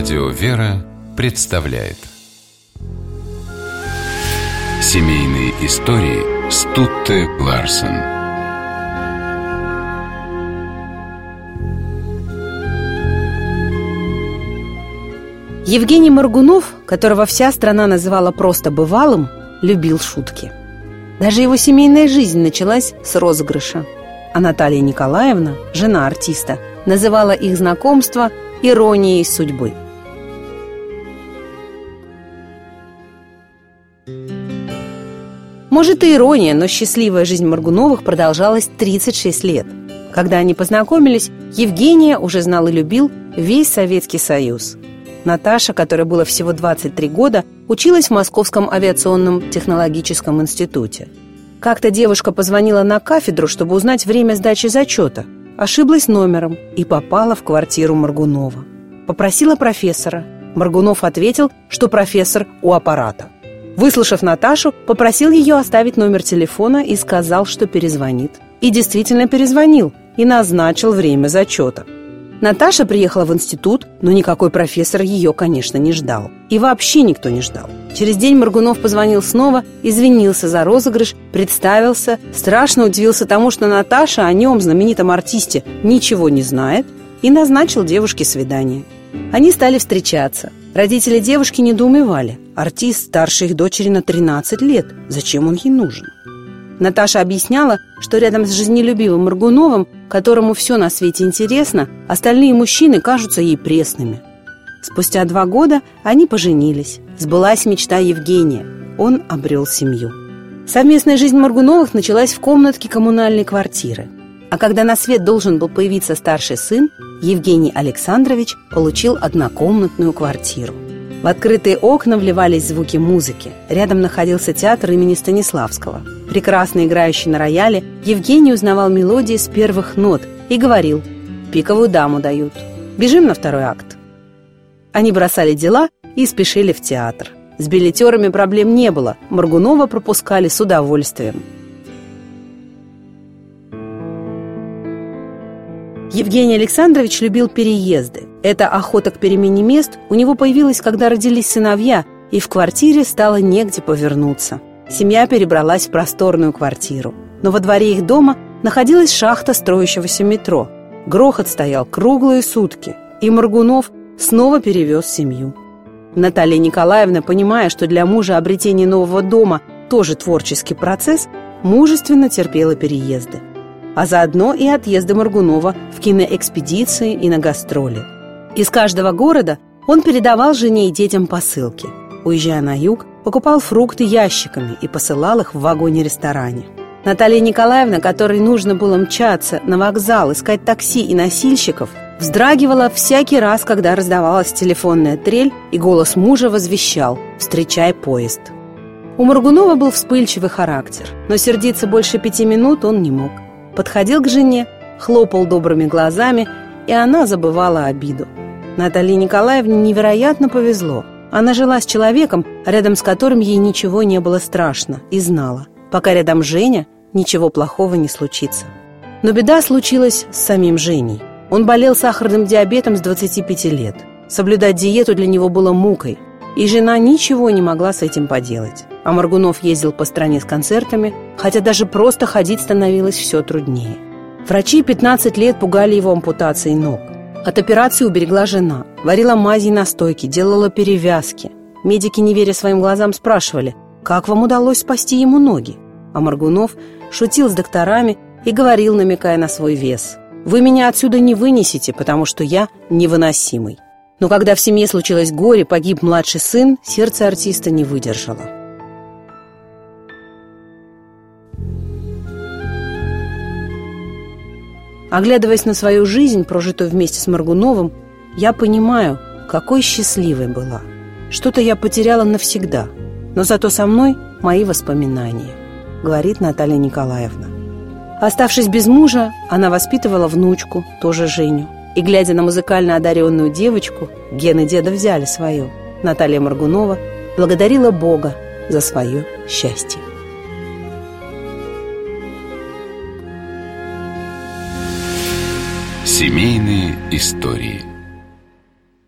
Радио «Вера» представляет Семейные истории Стутте Ларсен Евгений Моргунов, которого вся страна называла просто бывалым, любил шутки. Даже его семейная жизнь началась с розыгрыша. А Наталья Николаевна, жена артиста, называла их знакомство иронией судьбы. Может и ирония, но счастливая жизнь Моргуновых продолжалась 36 лет. Когда они познакомились, Евгения уже знал и любил весь Советский Союз. Наташа, которой было всего 23 года, училась в Московском авиационном технологическом институте. Как-то девушка позвонила на кафедру, чтобы узнать время сдачи зачета – ошиблась номером и попала в квартиру Маргунова. Попросила профессора. Маргунов ответил, что профессор у аппарата. Выслушав Наташу, попросил ее оставить номер телефона и сказал, что перезвонит. И действительно перезвонил и назначил время зачета. Наташа приехала в институт, но никакой профессор ее, конечно, не ждал. И вообще никто не ждал. Через день Маргунов позвонил снова, извинился за розыгрыш, представился, страшно удивился тому, что Наташа о нем, знаменитом артисте, ничего не знает, и назначил девушке свидание. Они стали встречаться. Родители девушки недоумевали. Артист старше их дочери на 13 лет. Зачем он ей нужен? Наташа объясняла, что рядом с жизнелюбивым Маргуновым, которому все на свете интересно, остальные мужчины кажутся ей пресными. Спустя два года они поженились. Сбылась мечта Евгения. Он обрел семью. Совместная жизнь Маргуновых началась в комнатке коммунальной квартиры. А когда на свет должен был появиться старший сын, Евгений Александрович получил однокомнатную квартиру. В открытые окна вливались звуки музыки. Рядом находился театр имени Станиславского. Прекрасно играющий на рояле, Евгений узнавал мелодии с первых нот и говорил «Пиковую даму дают. Бежим на второй акт». Они бросали дела и спешили в театр. С билетерами проблем не было, Маргунова пропускали с удовольствием. Евгений Александрович любил переезды. Эта охота к перемене мест у него появилась, когда родились сыновья, и в квартире стало негде повернуться. Семья перебралась в просторную квартиру. Но во дворе их дома находилась шахта строящегося метро. Грохот стоял круглые сутки, и Маргунов снова перевез семью. Наталья Николаевна, понимая, что для мужа обретение нового дома тоже творческий процесс, мужественно терпела переезды а заодно и отъезды Маргунова в киноэкспедиции и на гастроли. Из каждого города он передавал жене и детям посылки. Уезжая на юг, покупал фрукты ящиками и посылал их в вагоне-ресторане. Наталья Николаевна, которой нужно было мчаться на вокзал, искать такси и носильщиков, вздрагивала всякий раз, когда раздавалась телефонная трель, и голос мужа возвещал «Встречай поезд». У Маргунова был вспыльчивый характер, но сердиться больше пяти минут он не мог подходил к жене, хлопал добрыми глазами, и она забывала обиду. Наталье Николаевне невероятно повезло. Она жила с человеком, рядом с которым ей ничего не было страшно, и знала, пока рядом Женя, ничего плохого не случится. Но беда случилась с самим Женей. Он болел сахарным диабетом с 25 лет. Соблюдать диету для него было мукой, и жена ничего не могла с этим поделать. А Маргунов ездил по стране с концертами, хотя даже просто ходить становилось все труднее. Врачи 15 лет пугали его ампутацией ног. От операции уберегла жена, варила мази и настойки, делала перевязки. Медики, не веря своим глазам, спрашивали, как вам удалось спасти ему ноги? А Маргунов шутил с докторами и говорил, намекая на свой вес. «Вы меня отсюда не вынесете, потому что я невыносимый». Но когда в семье случилось горе, погиб младший сын, сердце артиста не выдержало. Оглядываясь на свою жизнь, прожитую вместе с Маргуновым, я понимаю, какой счастливой была. Что-то я потеряла навсегда, но зато со мной мои воспоминания, говорит Наталья Николаевна. Оставшись без мужа, она воспитывала внучку, тоже Женю. И, глядя на музыкально одаренную девочку, гены деда взяли свое. Наталья Маргунова благодарила Бога за свое счастье. Семейные истории